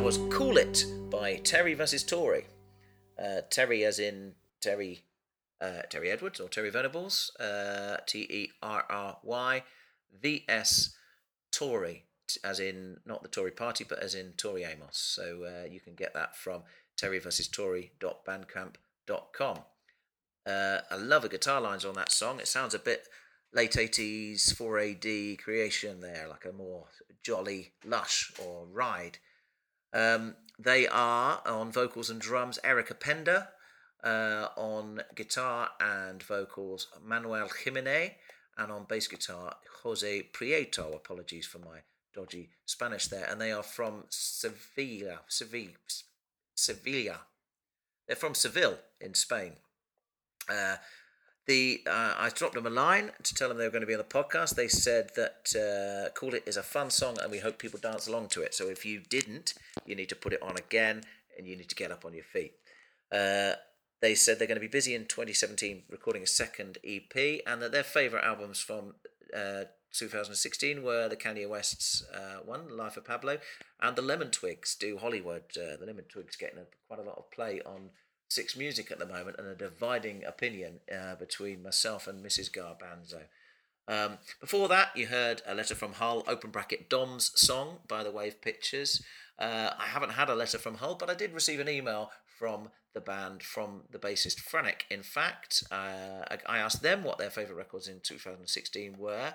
was Cool It by Terry vs. Tori. Uh, Terry, as in Terry, uh, Terry Edwards or Terry Venables, uh, T E R R Y V S Tori, as in not the Tory party, but as in Tori Amos. So uh, you can get that from Terry vs. Tori.bandcamp.com. Uh, I love the guitar lines on that song. It sounds a bit late 80s 4AD creation there, like a more jolly lush or ride. Um, they are on vocals and drums Erica Pender, uh, on guitar and vocals Manuel Jimenez, and on bass guitar Jose Prieto. Apologies for my dodgy Spanish there. And they are from Sevilla. Sevilla. Sevilla. They're from Seville in Spain. Uh, the uh, I dropped them a line to tell them they were going to be on the podcast. They said that uh, "Call It" is a fun song, and we hope people dance along to it. So if you didn't, you need to put it on again, and you need to get up on your feet. Uh, they said they're going to be busy in 2017 recording a second EP, and that their favourite albums from uh, 2016 were the Kanye West's uh, one, Life of Pablo, and the Lemon Twigs do Hollywood. Uh, the Lemon Twigs getting a, quite a lot of play on Six Music at the moment, and a dividing opinion uh, between myself and Mrs. Garbanzo. Um, before that, you heard a letter from Hull, open bracket Dom's song by the Wave Pictures. Uh, I haven't had a letter from Hull, but I did receive an email from the band, from the bassist Franic. In fact, uh, I, I asked them what their favourite records in 2016 were,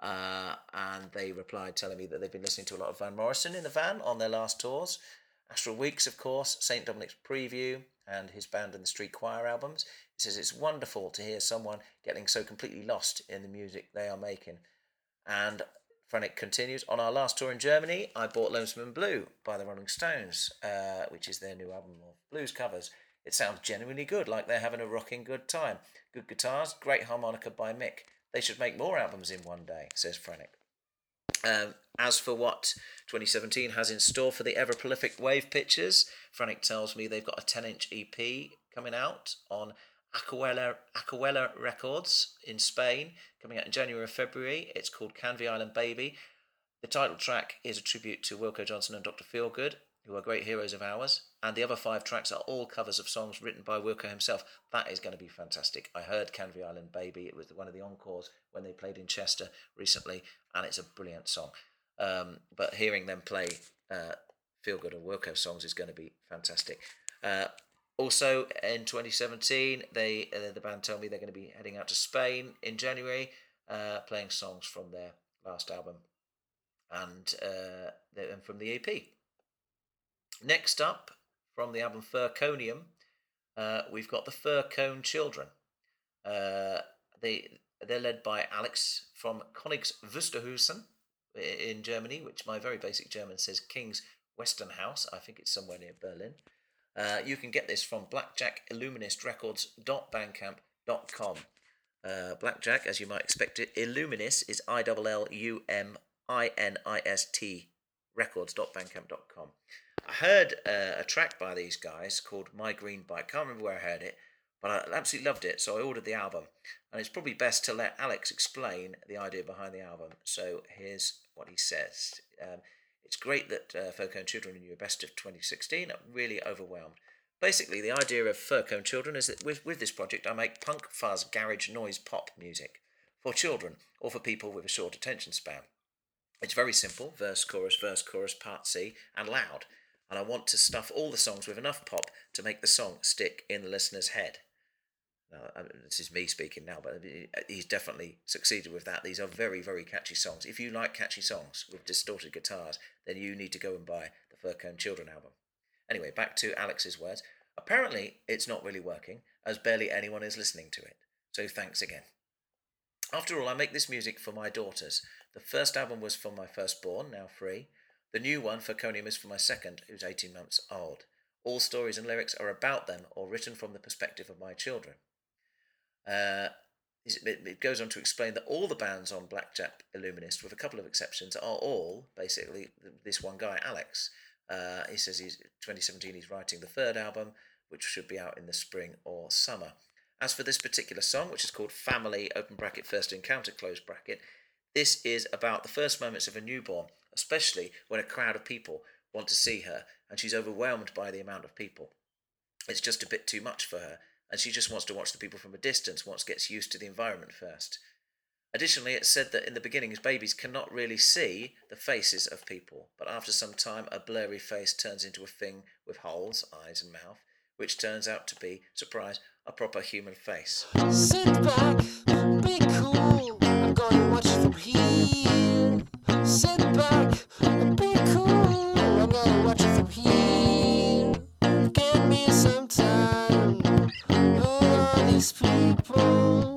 uh, and they replied telling me that they've been listening to a lot of Van Morrison in the van on their last tours. Astral Weeks, of course, St. Dominic's Preview, and his band and the Street Choir albums. He says it's wonderful to hear someone getting so completely lost in the music they are making. And Franic continues On our last tour in Germany, I bought Lonesome and Blue by the Rolling Stones, uh, which is their new album of blues covers. It sounds genuinely good, like they're having a rocking good time. Good guitars, great harmonica by Mick. They should make more albums in one day, says Franic. Um, as for what 2017 has in store for the ever prolific Wave Pictures, Franic tells me they've got a 10 inch EP coming out on Aquella Records in Spain, coming out in January or February. It's called Canvey Island Baby. The title track is a tribute to Wilko Johnson and Dr. Feelgood, who are great heroes of ours. And the other five tracks are all covers of songs written by Wilko himself. That is going to be fantastic. I heard Canvey Island Baby. It was one of the encores when they played in Chester recently, and it's a brilliant song. Um, but hearing them play uh, Feel Good and Wilko songs is going to be fantastic. Uh, also, in 2017, they uh, the band told me they're going to be heading out to Spain in January, uh, playing songs from their last album and uh, and from the EP. Next up, from the album Furconium, uh, we've got the Furcone Children. Uh, they they're led by Alex from Königs Wusterhausen in Germany, which my very basic German says King's Western House. I think it's somewhere near Berlin. Uh, you can get this from blackjackilluministrecords.bandcamp.com. Uh, Blackjack, as you might expect it, Illuminist is I L L U M I N I S T records.bandcamp.com. I heard uh, a track by these guys called My Green Bike. Can't remember where I heard it, but I absolutely loved it, so I ordered the album. And it's probably best to let Alex explain the idea behind the album. So here's what he says. Um, it's great that uh, Furcone Children in your best of 2016. I'm really overwhelmed. Basically, the idea of Furcone Children is that with, with this project, I make punk, fuzz, garage, noise, pop music for children or for people with a short attention span. It's very simple verse, chorus, verse, chorus, part C, and loud. And I want to stuff all the songs with enough pop to make the song stick in the listener's head. Mean, this is me speaking now, but uh, he's definitely succeeded with that. These are very, very catchy songs. If you like catchy songs with distorted guitars, then you need to go and buy the Furcone Children album. Anyway, back to Alex's words. Apparently, it's not really working, as barely anyone is listening to it. So thanks again. After all, I make this music for my daughters. The first album was for my firstborn, now free. The new one, Furconium, is for my second, who's 18 months old. All stories and lyrics are about them or written from the perspective of my children. Uh, it goes on to explain that all the bands on Blackjack Illuminist, with a couple of exceptions, are all basically this one guy, Alex. Uh, he says he's 2017 he's writing the third album, which should be out in the spring or summer. As for this particular song, which is called Family open bracket first encounter close bracket, this is about the first moments of a newborn, especially when a crowd of people want to see her, and she's overwhelmed by the amount of people. It's just a bit too much for her, and she just wants to watch the people from a distance once gets used to the environment first. Additionally, it's said that in the beginnings, babies cannot really see the faces of people, but after some time, a blurry face turns into a thing with holes, eyes, and mouth, which turns out to be, surprise, a proper human face. Sit back, be cool. I'm gonna watch from here. Sit back, these people?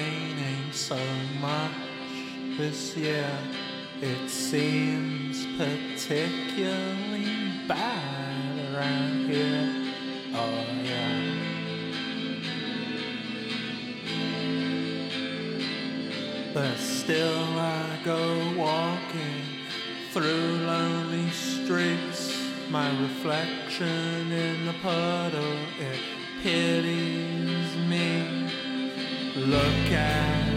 Raining so much this year. It seems particularly bad around here. Oh, yeah. But still, I go walking through lonely streets. My reflection in the puddle, it pities. Look at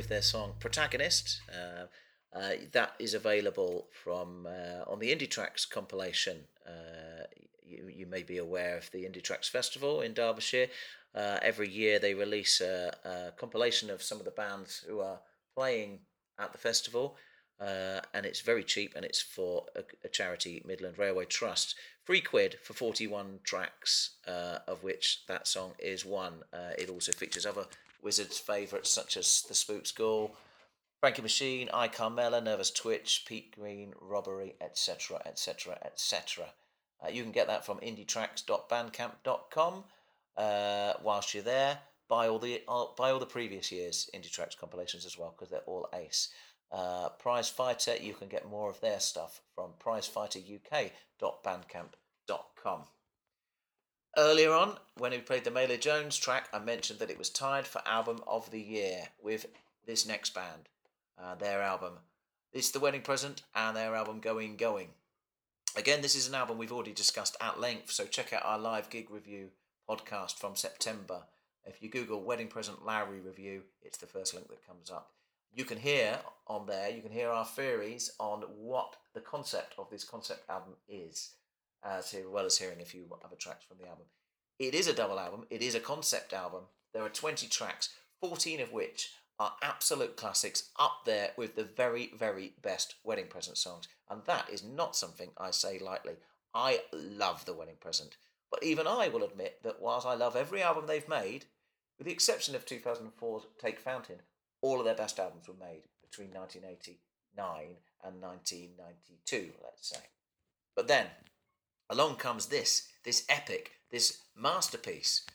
with their song Protagonist. Uh, uh, that is available from uh, on the Indie Tracks compilation. Uh, you, you may be aware of the Indie Tracks Festival in Derbyshire. Uh, every year they release a, a compilation of some of the bands who are playing at the festival, and it's very cheap and it's for a, a charity, Midland Railway Trust. Three quid for 41 tracks, of which that song is one. It also features other Wizards favourites such as The Spook School, Frankie Machine, I Carmella, Nervous Twitch, Pete Green, Robbery, etc., etc., etc. You can get that from indietracks.bandcamp.com. Uh, whilst you're there, buy all the uh, buy all the previous years Indie Tracks compilations as well because they're all ace. Uh, Prize Fighter, you can get more of their stuff from prizefighteruk.bandcamp.com. Earlier on, when we played the Meilyr Jones track, I mentioned that it was tied for Album of the Year with this next band, uh, their album. It's The Wedding Present and their album Going Going. Again, this is an album we've already discussed at length, so check out our live gig review podcast from September. If you Google Wedding Present Lowry review, it's the first link that comes up. You can hear on there, you can hear our theories on what the concept of this concept album is, Uh, as well as hearing a few other tracks from the album. It is a double album, it is a concept album. There are 20 tracks, 14 of which are absolute classics up there with the very, very best wedding present songs. And that is not something I say lightly. I love the wedding present. But even I will admit that whilst I love every album they've made, with the exception of 2004's Take Fountain, all of their best albums were made between 1989 and 1992, let's say. But then, along comes this, this epic, this masterpiece,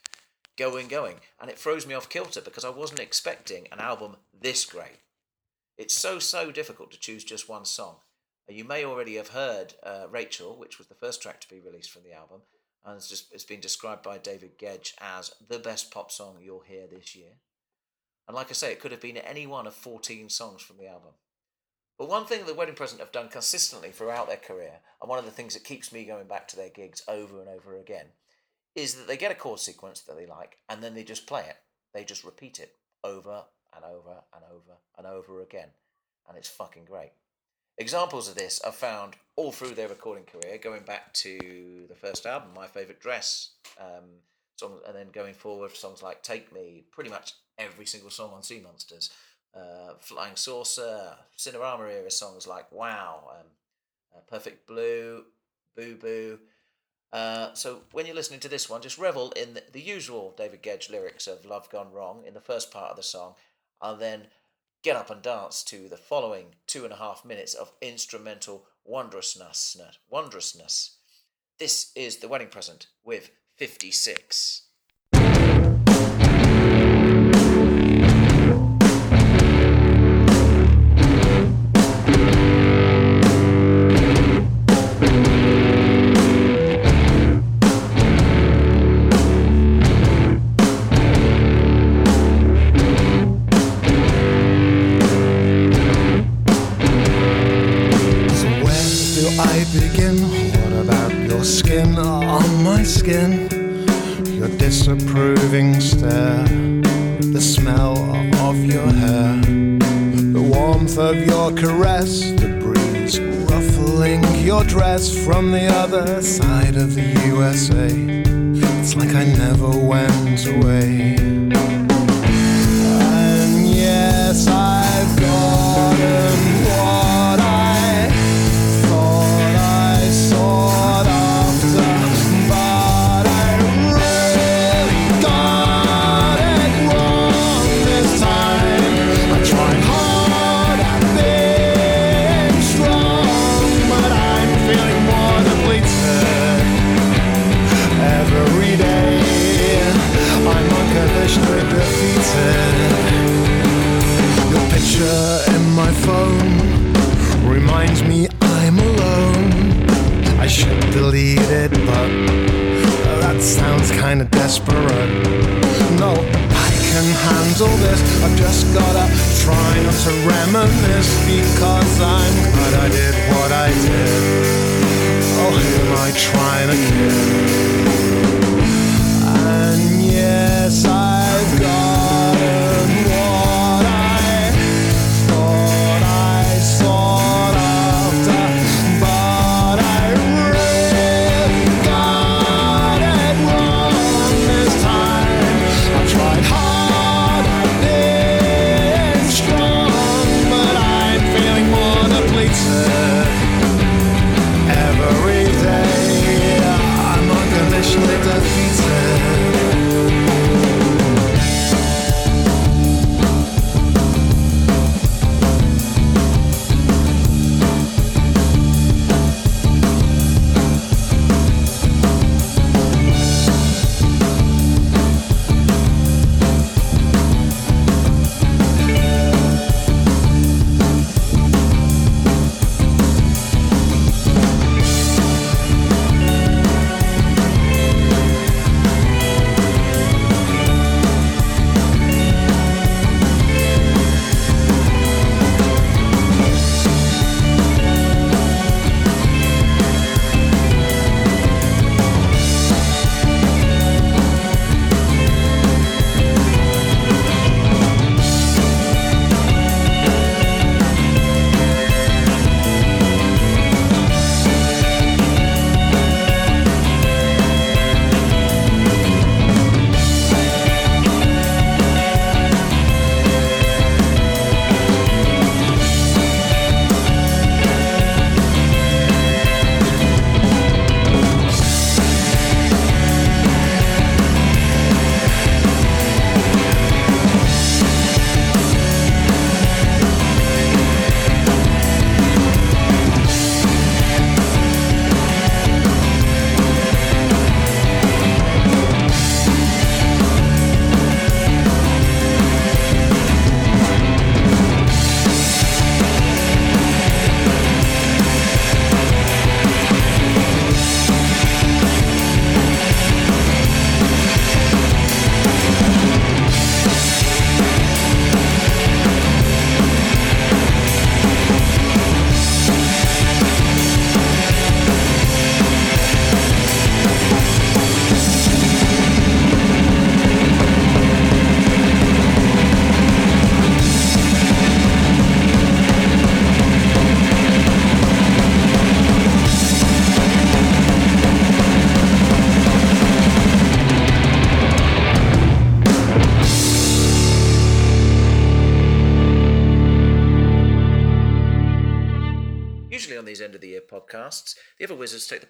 Going Going, and it throws me off kilter because I wasn't expecting an album this great. It's so, so difficult to choose just one song. You may already have heard uh, Rachel, which was the first track to be released from the album, and it's just it's been described by David Gedge as the best pop song you'll hear this year. And like I say, it could have been any one of 14 songs from the album. But one thing that the Wedding Present have done consistently throughout their career, and one of the things that keeps me going back to their gigs over and over again, is that they get a chord sequence that they like, and then they just play it. They just repeat it over and over and over and over again. And it's fucking great. Examples of this are found all through their recording career, going back to the first album, My Favourite Dress, um, songs, and then going forward, songs like Take Me, pretty much every single song on Seamonsters, uh, Flying Saucer, Cinerama era songs like Wow, um, uh, Perfect Blue, Boo Boo. Uh, so when you're listening to this one, just revel in the, the usual David Gedge lyrics of Love Gone Wrong in the first part of the song, and then get up and dance to the following two and a half minutes of instrumental wondrousness. Wondrousness. This is the wedding present with 56.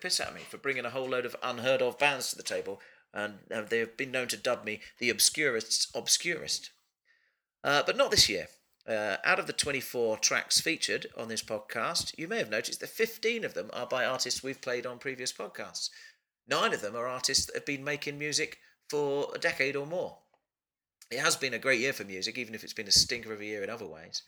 Piss out of me for bringing a whole load of unheard of bands to the table, and uh, they have been known to dub me the obscurist's obscurist. Uh, but not this year. Uh, out of the 24 tracks featured on this podcast, you may have noticed that 15 of them are by artists we've played on previous podcasts. Nine of them are artists that have been making music for a decade or more. It has been a great year for music, even if it's been a stinker of a year in other ways.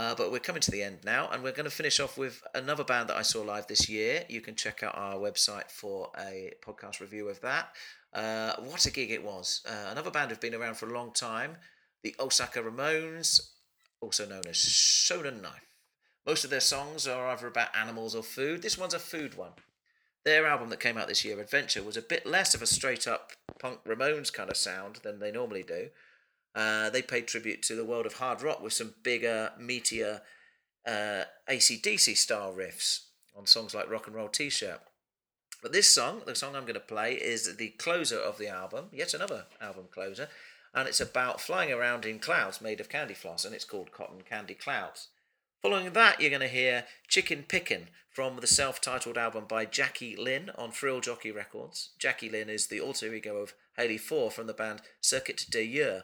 Uh, but we're coming to the end now, and we're going to finish off with another band that I saw live this year. You can check out our website for a podcast review of that. Uh, what a gig it was! Uh, another band who've been around for a long time, the Osaka Ramones, also known as Shonen Knife. Most of their songs are either about animals or food. This one's a food one. Their album that came out this year, Adventure, was a bit less of a straight up punk Ramones kind of sound than they normally do. Uh, they paid tribute to the world of hard rock with some bigger, meatier uh, ACDC style riffs on songs like Rock and Roll T shirt. But this song, the song I'm going to play, is the closer of the album, yet another album closer, and it's about flying around in clouds made of candy floss, and it's called Cotton Candy Clouds. Following that, you're going to hear Chicken Pickin' from the self titled album by Jackie Lynn on Thrill Jockey Records. Jackie Lynn is the alter ego of Haley Fohr from the band Circuit des Yeux,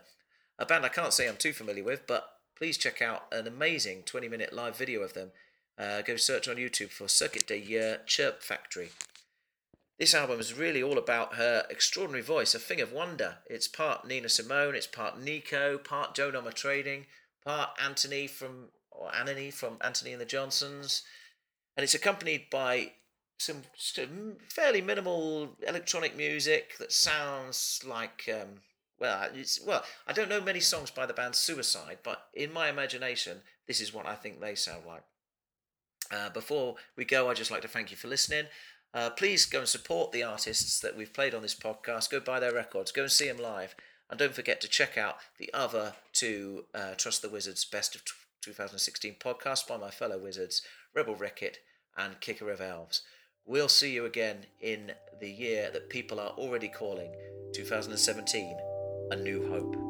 a band I can't say I'm too familiar with, but please check out an amazing 20 minute live video of them. Uh, go search on YouTube for Circuit des Yeux Chirp Factory. This album is really all about her extraordinary voice, a thing of wonder. It's part Nina Simone, it's part Nico, part Joan Armatrading, part Antony from or Antony from Antony and the Johnsons, and it's accompanied by some fairly minimal electronic music that sounds like um, well, it's well. I don't know many songs by the band Suicide, but in my imagination, this is what I think they sound like. Uh, before we go, I'd just like to thank you for listening. Uh, please go and support the artists that we've played on this podcast. Go buy their records. Go and see them live. And don't forget to check out the other two uh, Trust the Wizards Best of 2016 podcasts by my fellow wizards, Rebel Ricket and Kicker of Elves. We'll see you again in the year that people are already calling 2017 A New Hope.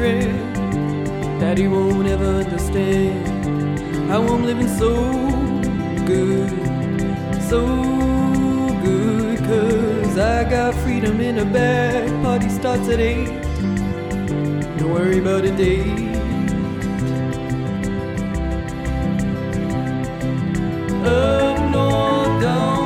regret that he won't ever understand how I'm living so good, so good. Cause I got freedom in a bag. Party starts at eight. Don't worry about a date. Up north, down.